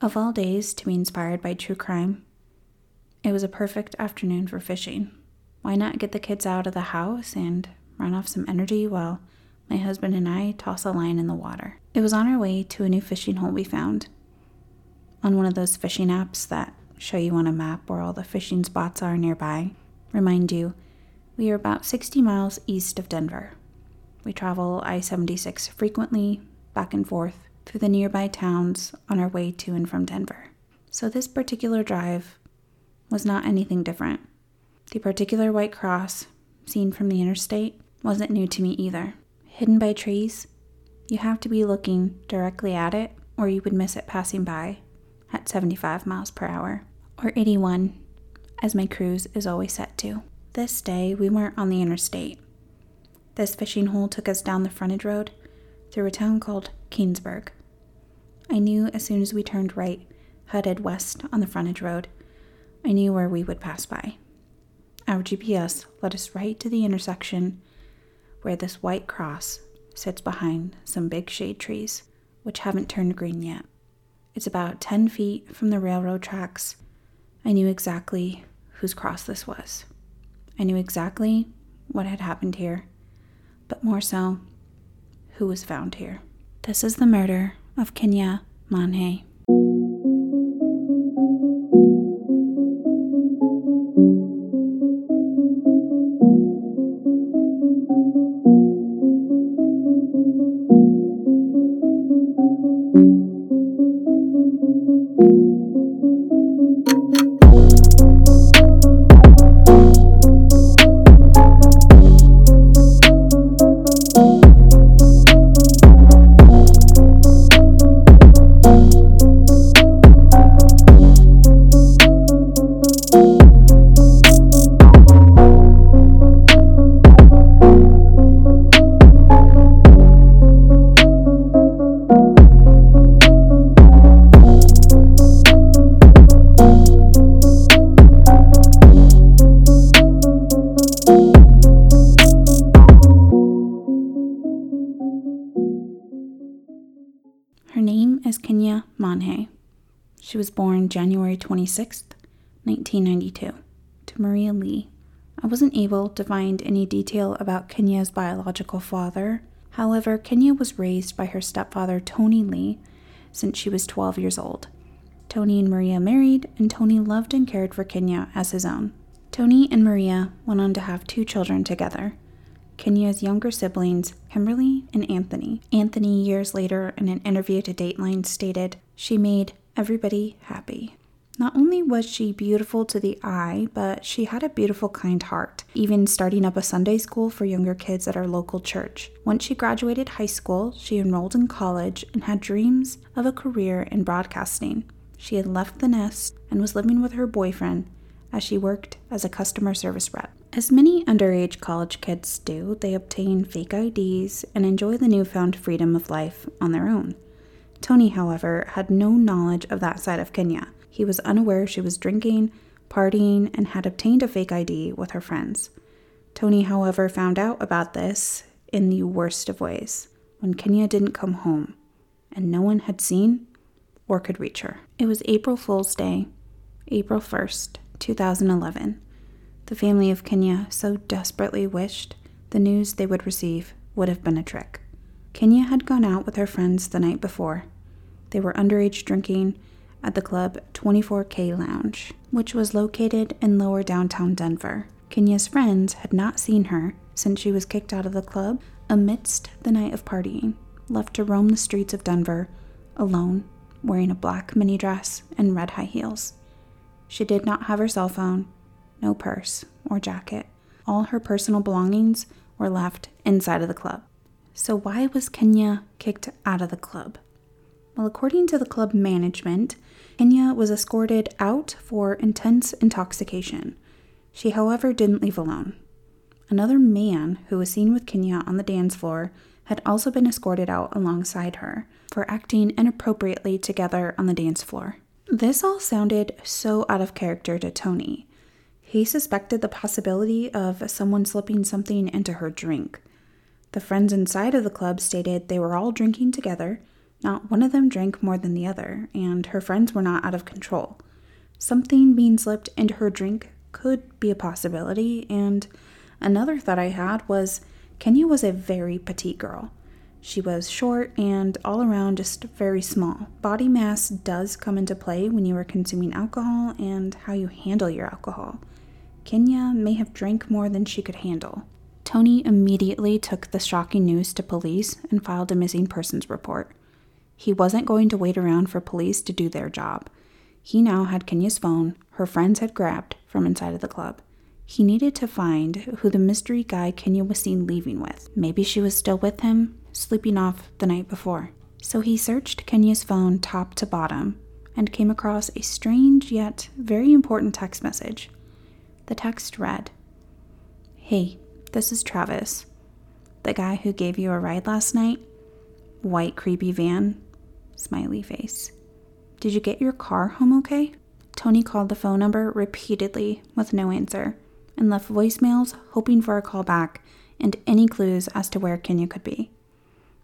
Of all days to be inspired by true crime, it was a perfect afternoon for fishing. Why not get the kids out of the house and run off some energy while my husband and I toss a line in the water? It was on our way to a new fishing hole we found on one of those fishing apps that show you on a map where all the fishing spots are nearby. Remind you, we are about 60 miles east of Denver. We travel I 76 frequently, back and forth, through the nearby towns on our way to and from Denver. So, this particular drive was not anything different. The particular white cross, seen from the interstate, wasn't new to me either. Hidden by trees, you have to be looking directly at it, or you would miss it passing by at 75 miles per hour, or 81, as my cruise is always set to. This day, we weren't on the interstate. This fishing hole took us down the frontage road through a town called Keenesburg. I knew as soon as we turned right, headed west on the frontage road, I knew where we would pass by. Our GPS led us right to the intersection where this white cross sits behind some big shade trees, which haven't turned green yet. It's about 10 feet from the railroad tracks. I knew exactly whose cross this was. I knew exactly what had happened here, but more so, who was found here. This is the murder of Kenia Monge. Kenia Monge. She was born January 26, 1992, to Maria Lee. I wasn't able to find any detail about Kenia's biological father. However, Kenia was raised by her stepfather, Tony Lee, since she was 12 years old. Tony and Maria married, and Tony loved and cared for Kenia as his own. Tony and Maria went on to have two children together Kenia's younger siblings, Kimberly and Anthony. Anthony, years later, in an interview to Dateline, stated, She made everybody happy. Not only was she beautiful to the eye, but she had a beautiful, kind heart, even starting up a Sunday school for younger kids at our local church. Once she graduated high school, she enrolled in college and had dreams of a career in broadcasting. She had left the nest and was living with her boyfriend as she worked as a customer service rep. As many underage college kids do, they obtain fake IDs and enjoy the newfound freedom of life on their own. Tony, however, had no knowledge of that side of Kenia. He was unaware she was drinking, partying, and had obtained a fake ID with her friends. Tony, however, found out about this in the worst of ways when Kenia didn't come home and no one had seen or could reach her. It was April Fool's Day, April 1st, 2011. The family of Kenia so desperately wished the news they would receive would have been a trick. Kenia had gone out with her friends the night before. They were underage drinking at the club 24K Lounge, which was located in lower downtown Denver. Kenia's friends had not seen her since she was kicked out of the club amidst the night of partying, left to roam the streets of Denver alone, wearing a black mini dress and red high heels. She did not have her cell phone no purse or jacket. All her personal belongings were left inside of the club. So, why was Kenia kicked out of the club? Well, according to the club management, Kenia was escorted out for intense intoxication. She, however, didn't leave alone. Another man who was seen with Kenia on the dance floor had also been escorted out alongside her for acting inappropriately together on the dance floor. This all sounded so out of character to Tony, he suspected the possibility of someone slipping something into her drink. The friends inside of the club stated they were all drinking together, Not one of them drank more than the other, and her friends were not out of control. Something being slipped into her drink could be a possibility, and another thought I had was Kenia was a very petite girl. She was short and all around just very small. Body mass does come into play when you are consuming alcohol and how you handle your alcohol. Kenia may have drank more than she could handle. Tony immediately took the shocking news to police and filed a missing persons report. He wasn't going to wait around for police to do their job. He now had Kenia's phone, her friends had grabbed from inside of the club. He needed to find who the mystery guy Kenia was seen leaving with. Maybe she was still with him, sleeping off the night before. So he searched Kenia's phone top to bottom and came across a strange yet very important text message. The text read Hey, this is Travis, the guy who gave you a ride last night. White, creepy van. Smiley face. Did you get your car home okay? Tony called the phone number repeatedly with no answer and left voicemails hoping for a call back and any clues as to where Kenia could be.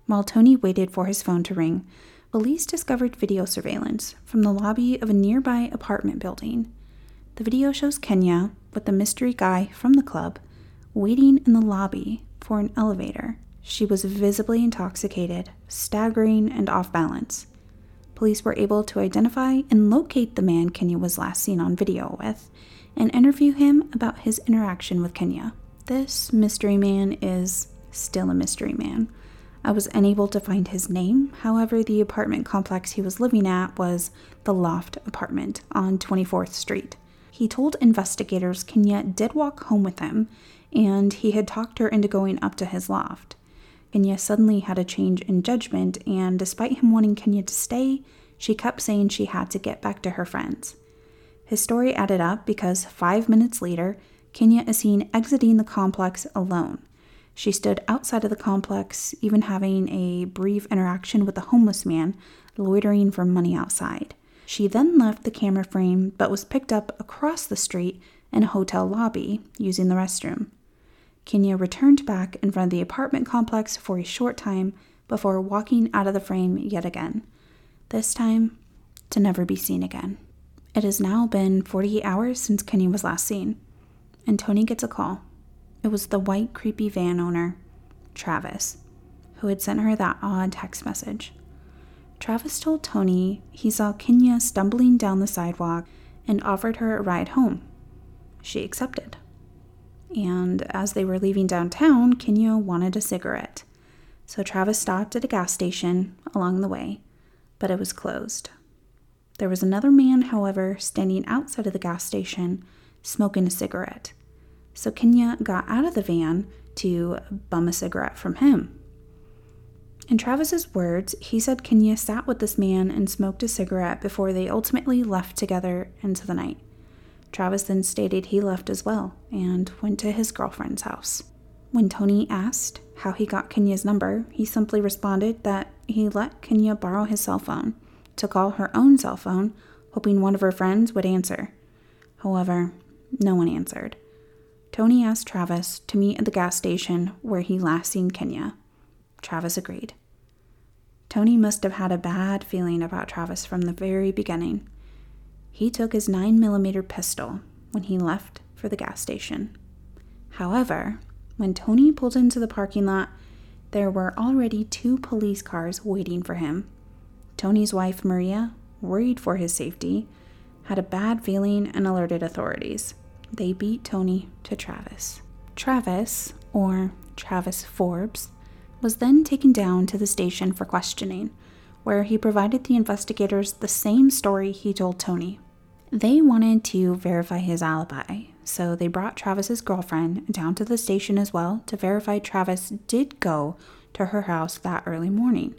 While Tony waited for his phone to ring, police discovered video surveillance from the lobby of a nearby apartment building. The video shows Kenia with the mystery guy from the club waiting in the lobby for an elevator. She was visibly intoxicated, staggering, and off balance. Police were able to identify and locate the man Kenia was last seen on video with and interview him about his interaction with Kenia. This mystery man is still a mystery man. I was unable to find his name, however, the apartment complex he was living at was the Loft apartment on 24th Street. He told investigators Kenia did walk home with him and he had talked her into going up to his loft. Kenia suddenly had a change in judgment, and despite him wanting Kenia to stay, she kept saying she had to get back to her friends. His story added up because five minutes later, Kenia is seen exiting the complex alone. She stood outside of the complex, even having a brief interaction with a homeless man loitering for money outside. She then left the camera frame but was picked up across the street in a hotel lobby using the restroom. Kenia returned back in front of the apartment complex for a short time before walking out of the frame yet again, this time to never be seen again. It has now been 48 hours since Kenia was last seen, and Tony gets a call. It was the white, creepy van owner, Travis, who had sent her that odd text message. Travis told Tony he saw Kenia stumbling down the sidewalk and offered her a ride home. She accepted and as they were leaving downtown, Kenia wanted a cigarette. So Travis stopped at a gas station along the way, but it was closed. There was another man, however, standing outside of the gas station smoking a cigarette. So Kenia got out of the van to bum a cigarette from him. In Travis's words, he said Kenia sat with this man and smoked a cigarette before they ultimately left together into the night. Travis then stated he left as well and went to his girlfriend's house. When Tony asked how he got Kenia's number, he simply responded that he let Kenia borrow his cell phone to call her own cell phone, hoping one of her friends would answer. However, no one answered. Tony asked Travis to meet at the gas station where he last seen Kenia. Travis agreed. Tony must have had a bad feeling about Travis from the very beginning he took his 9mm pistol when he left for the gas station. However, when Tony pulled into the parking lot, there were already two police cars waiting for him. Tony's wife, Maria, worried for his safety, had a bad feeling and alerted authorities. They beat Tony to Travis. Travis, or Travis Forbes, was then taken down to the station for questioning, where he provided the investigators the same story he told Tony. They wanted to verify his alibi, so they brought Travis's girlfriend down to the station as well to verify Travis did go to her house that early morning.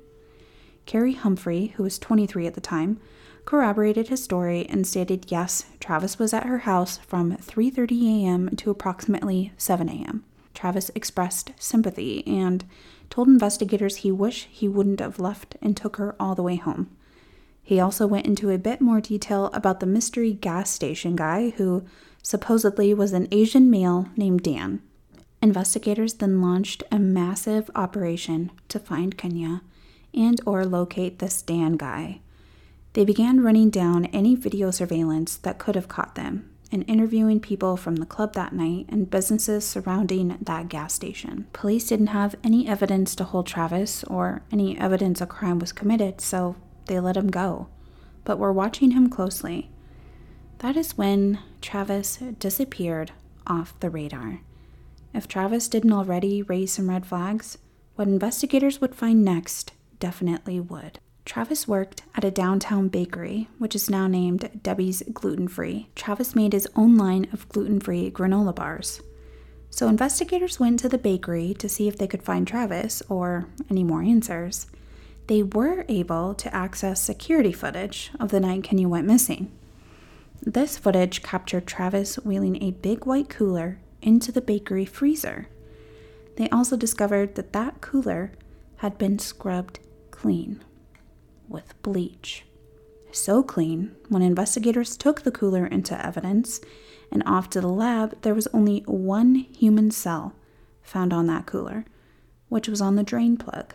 Carrie Humphrey, who was 23 at the time, corroborated his story and stated yes, Travis was at her house from 3:30 a.m. to approximately 7 a.m. Travis expressed sympathy and told investigators he wished he wouldn't have left and took her all the way home. He also went into a bit more detail about the mystery gas station guy who supposedly was an Asian male named Dan. Investigators then launched a massive operation to find Kenia and or locate this Dan guy. They began running down any video surveillance that could have caught them interviewing people from the club that night and businesses surrounding that gas station. Police didn't have any evidence to hold Travis or any evidence a crime was committed, so they let him go. But were watching him closely. That is when Travis disappeared off the radar. If Travis didn't already raise some red flags, what investigators would find next definitely would. Travis worked at a downtown bakery, which is now named Debbie's Gluten Free. Travis made his own line of gluten free granola bars. So investigators went to the bakery to see if they could find Travis or any more answers. They were able to access security footage of the night Kenia went missing. This footage captured Travis wheeling a big white cooler into the bakery freezer. They also discovered that that cooler had been scrubbed clean with bleach. So clean, when investigators took the cooler into evidence and off to the lab, there was only one human cell found on that cooler, which was on the drain plug.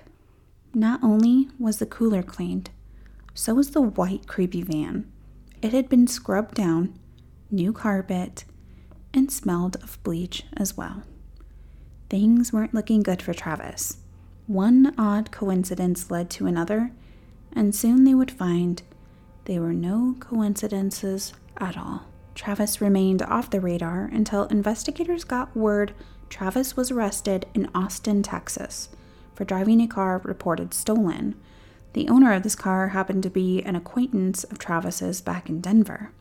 Not only was the cooler cleaned, so was the white, creepy van. It had been scrubbed down, new carpet, and smelled of bleach as well. Things weren't looking good for Travis. One odd coincidence led to another, and soon they would find they were no coincidences at all. Travis remained off the radar until investigators got word Travis was arrested in Austin, Texas, for driving a car reported stolen. The owner of this car happened to be an acquaintance of Travis's back in Denver.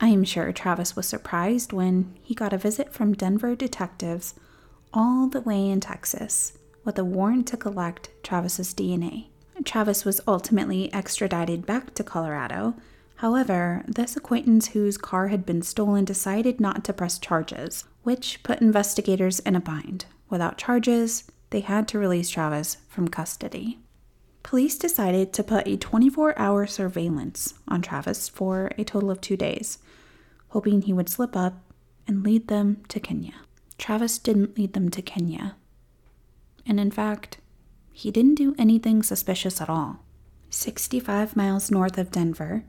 I am sure Travis was surprised when he got a visit from Denver detectives all the way in Texas with a warrant to collect Travis's DNA. Travis was ultimately extradited back to Colorado. However, this acquaintance whose car had been stolen decided not to press charges, which put investigators in a bind. Without charges, they had to release Travis from custody. Police decided to put a 24 hour surveillance on Travis for a total of two days, hoping he would slip up and lead them to Kenia. Travis didn't lead them to Kenia. And in fact, he didn't do anything suspicious at all. 65 miles north of Denver,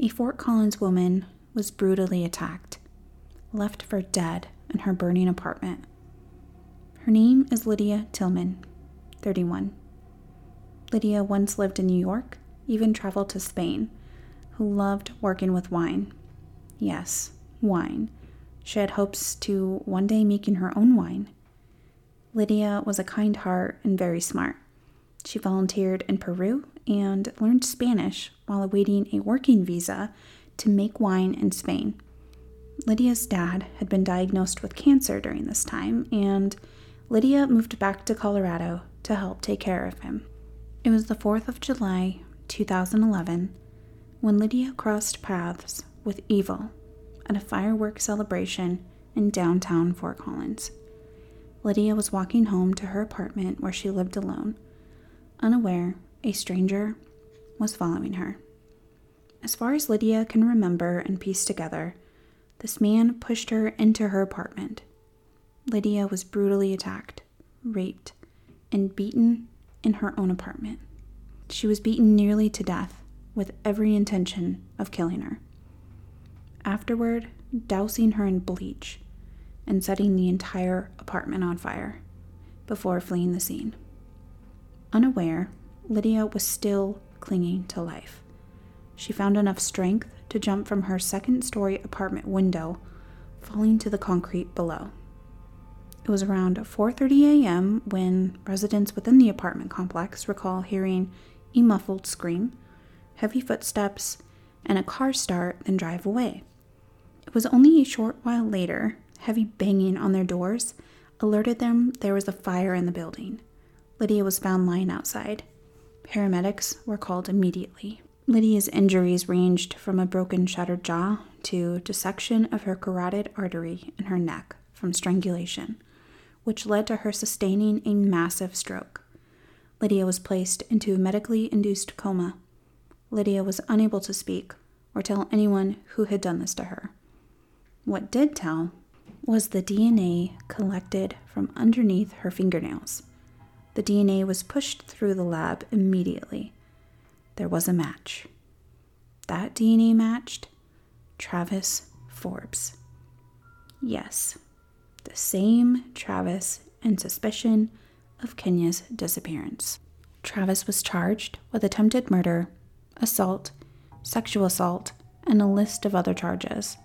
a Fort Collins woman was brutally attacked, left for dead in her burning apartment. Her name is Lydia Tillman, 31. Lydia once lived in New York, even traveled to Spain, who loved working with wine. Yes, wine. She had hopes to one day making her own wine. Lydia was a kind heart and very smart. She volunteered in Peru and learned Spanish while awaiting a working visa to make wine in Spain. Lydia's dad had been diagnosed with cancer during this time, and Lydia moved back to Colorado to help take care of him. It was the 4th of July, 2011, when Lydia crossed paths with Evil at a fireworks celebration in downtown Fort Collins. Lydia was walking home to her apartment where she lived alone. Unaware, a stranger was following her. As far as Lydia can remember and piece together, this man pushed her into her apartment. Lydia was brutally attacked, raped, and beaten in her own apartment. She was beaten nearly to death with every intention of killing her. Afterward, dousing her in bleach and setting the entire apartment on fire before fleeing the scene. Unaware, Lydia was still clinging to life. She found enough strength to jump from her second story apartment window, falling to the concrete below. It was around 4:30 a.m. when residents within the apartment complex recall hearing a muffled scream, heavy footsteps, and a car start then drive away. It was only a short while later heavy banging on their doors alerted them there was a fire in the building. Lydia was found lying outside. Paramedics were called immediately. Lydia's injuries ranged from a broken, shattered jaw to dissection of her carotid artery in her neck from strangulation, which led to her sustaining a massive stroke. Lydia was placed into a medically induced coma. Lydia was unable to speak or tell anyone who had done this to her. What did tell was the DNA collected from underneath her fingernails. the DNA was pushed through the lab immediately. There was a match. That DNA matched Travis Forbes. Yes, the same Travis in suspicion of Kenia's disappearance. Travis was charged with attempted murder, assault, sexual assault, and a list of other charges.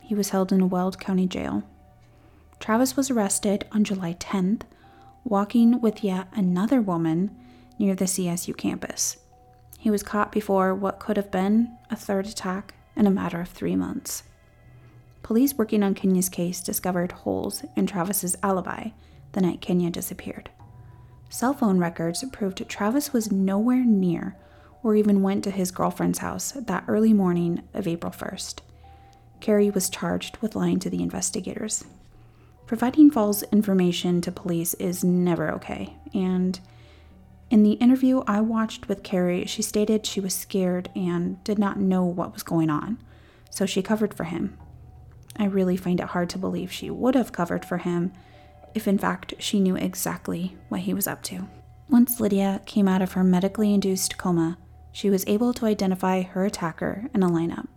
He was held in Weld County jail. Travis was arrested on July 10th, walking with yet another woman near the CSU campus. He was caught before what could have been a third attack in a matter of three months. Police working on Kenia's case discovered holes in Travis's alibi the night Kenia disappeared. Cell phone records proved Travis was nowhere near or even went to his girlfriend's house that early morning of April 1st. Carrie was charged with lying to the investigators. Providing false information to police is never okay, and in the interview I watched with Carrie, she stated she was scared and did not know what was going on, so she covered for him. I really find it hard to believe she would have covered for him if, in fact, she knew exactly what he was up to. Once Lydia came out of her medically induced coma, she was able to identify her attacker in a lineup,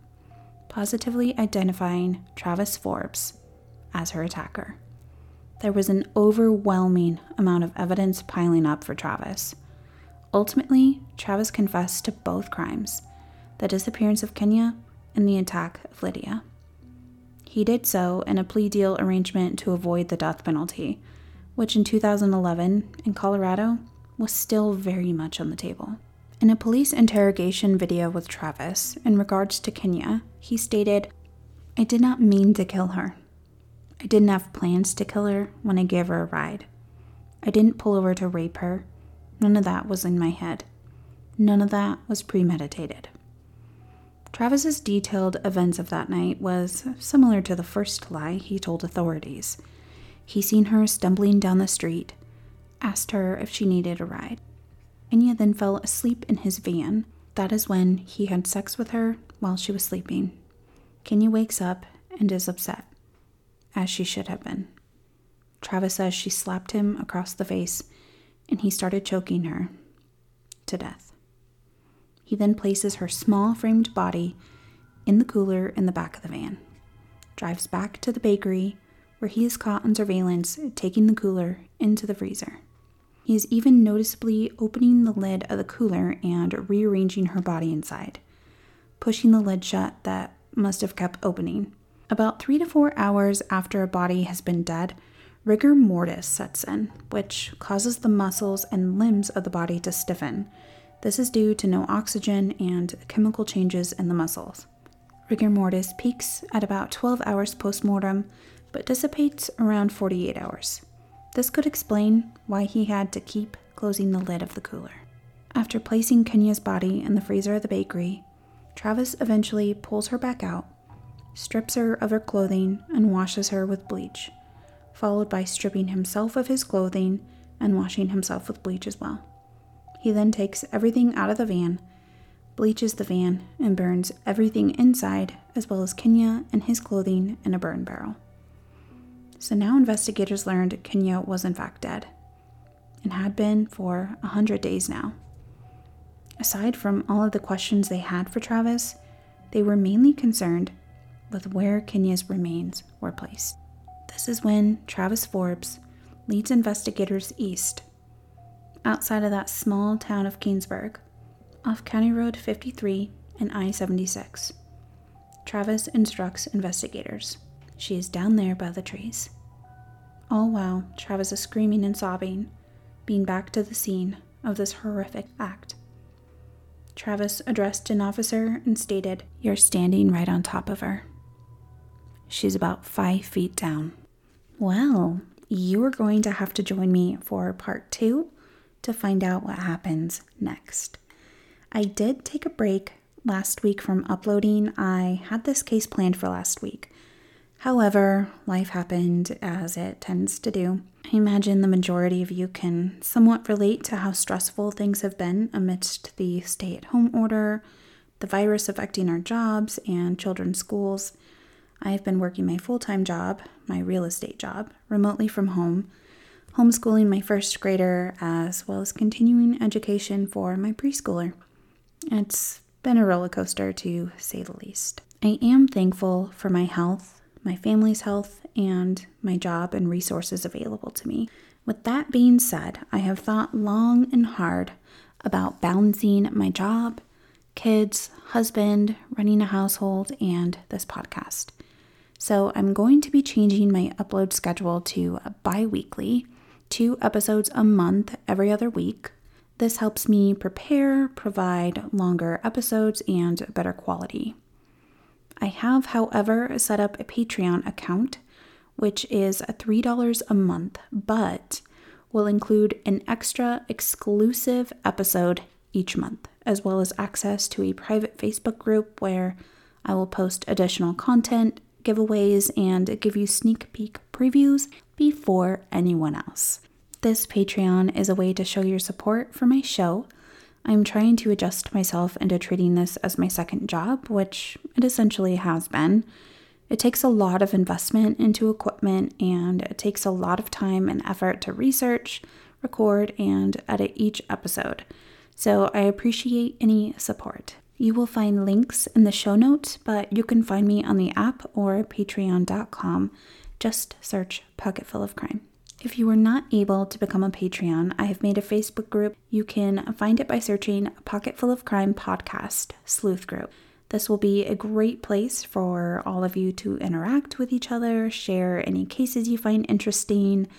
positively identifying Travis Forbes as her attacker. There was an overwhelming amount of evidence piling up for Travis. Ultimately, Travis confessed to both crimes the disappearance of Kenia and the attack of Lydia. He did so in a plea deal arrangement to avoid the death penalty, which in 2011 in Colorado was still very much on the table. In a police interrogation video with Travis in regards to Kenia, he stated, I did not mean to kill her. I didn't have plans to kill her when I gave her a ride. I didn't pull over to rape her. None of that was in my head. None of that was premeditated. Travis's detailed events of that night was similar to the first lie he told authorities. He seen her stumbling down the street, asked her if she needed a ride. Anya then fell asleep in his van. That is when he had sex with her while she was sleeping. Kenia wakes up and is upset, as she should have been. Travis says she slapped him across the face and he started choking her to death. He then places her small framed body in the cooler in the back of the van, drives back to the bakery where he is caught on surveillance taking the cooler into the freezer. He is even noticeably opening the lid of the cooler and rearranging her body inside, pushing the lid shut that must have kept opening. About three to four hours after a body has been dead, rigor mortis sets in, which causes the muscles and limbs of the body to stiffen, this is due to no oxygen and chemical changes in the muscles. Rigor mortis peaks at about 12 hours postmortem, but dissipates around 48 hours. This could explain why he had to keep closing the lid of the cooler. After placing Kenia's body in the freezer of the bakery, Travis eventually pulls her back out, strips her of her clothing, and washes her with bleach, followed by stripping himself of his clothing and washing himself with bleach as well. He then takes everything out of the van, bleaches the van, and burns everything inside, as well as Kenia and his clothing, in a burn barrel. So now investigators learned Kenia was in fact dead, and had been for a hundred days now. Aside from all of the questions they had for Travis, they were mainly concerned with where Kenia's remains were placed. This is when Travis Forbes leads investigators east outside of that small town of Keenesburg, off County Road 53 and I 76. Travis instructs investigators. She is down there by the trees. All while Travis is screaming and sobbing, being back to the scene of this horrific act. Travis addressed an officer and stated, You're standing right on top of her. She's about five feet down. Well, you are going to have to join me for part two to find out what happens next. I did take a break last week from uploading. I had this case planned for last week. However, life happened as it tends to do. I imagine the majority of you can somewhat relate to how stressful things have been amidst the stay at home order, the virus affecting our jobs and children's schools. I have been working my full time job, my real estate job, remotely from home homeschooling my first grader, as well as continuing education for my preschooler. It's been a roller coaster to say the least. I am thankful for my health, my family's health, and my job and resources available to me. With that being said, I have thought long and hard about balancing my job, kids, husband, running a household, and this podcast. So I'm going to be changing my upload schedule to bi weekly, two episodes a month every other week. This helps me prepare, provide longer episodes, and better quality. I have, however, set up a Patreon account, which is $3 a month, but will include an extra exclusive episode each month, as well as access to a private Facebook group where I will post additional content, giveaways, and give you sneak peek previews before anyone else. This Patreon is a way to show your support for my show. I'm trying to adjust myself into treating this as my second job, which it essentially has been. It takes a lot of investment into equipment and it takes a lot of time and effort to research, record, and edit each episode. So I appreciate any support. You will find links in the show notes, but you can find me on the app or patreon.com. Just search Pocketful of Crime. If you were not able to become a Patreon, I have made a Facebook group. You can find it by searching Pocketful of Crime Podcast Sleuth Group. This will be a great place for all of you to interact with each other, share any cases you find interesting,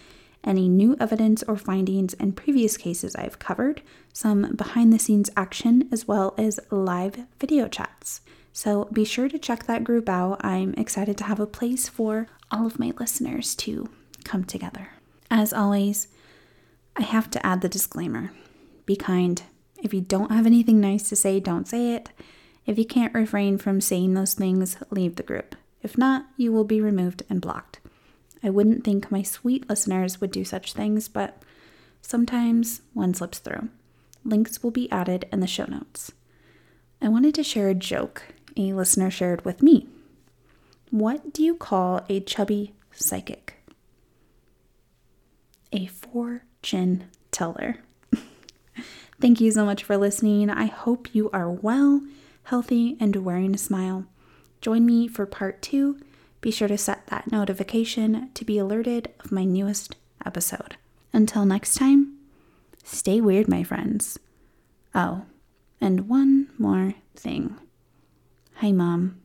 any new evidence or findings in previous cases I've covered, some behind the scenes action, as well as live video chats. So be sure to check that group out. I'm excited to have a place for all of my listeners to come together. As always, I have to add the disclaimer be kind. If you don't have anything nice to say, don't say it. If you can't refrain from saying those things, leave the group. If not, you will be removed and blocked. I wouldn't think my sweet listeners would do such things, but sometimes one slips through. Links will be added in the show notes. I wanted to share a joke a listener shared with me. What do you call a chubby psychic? a fortune teller. Thank you so much for listening. I hope you are well, healthy, and wearing a smile. Join me for part two. Be sure to set that notification to be alerted of my newest episode. Until next time, stay weird, my friends. Oh, and one more thing. Hi, Mom.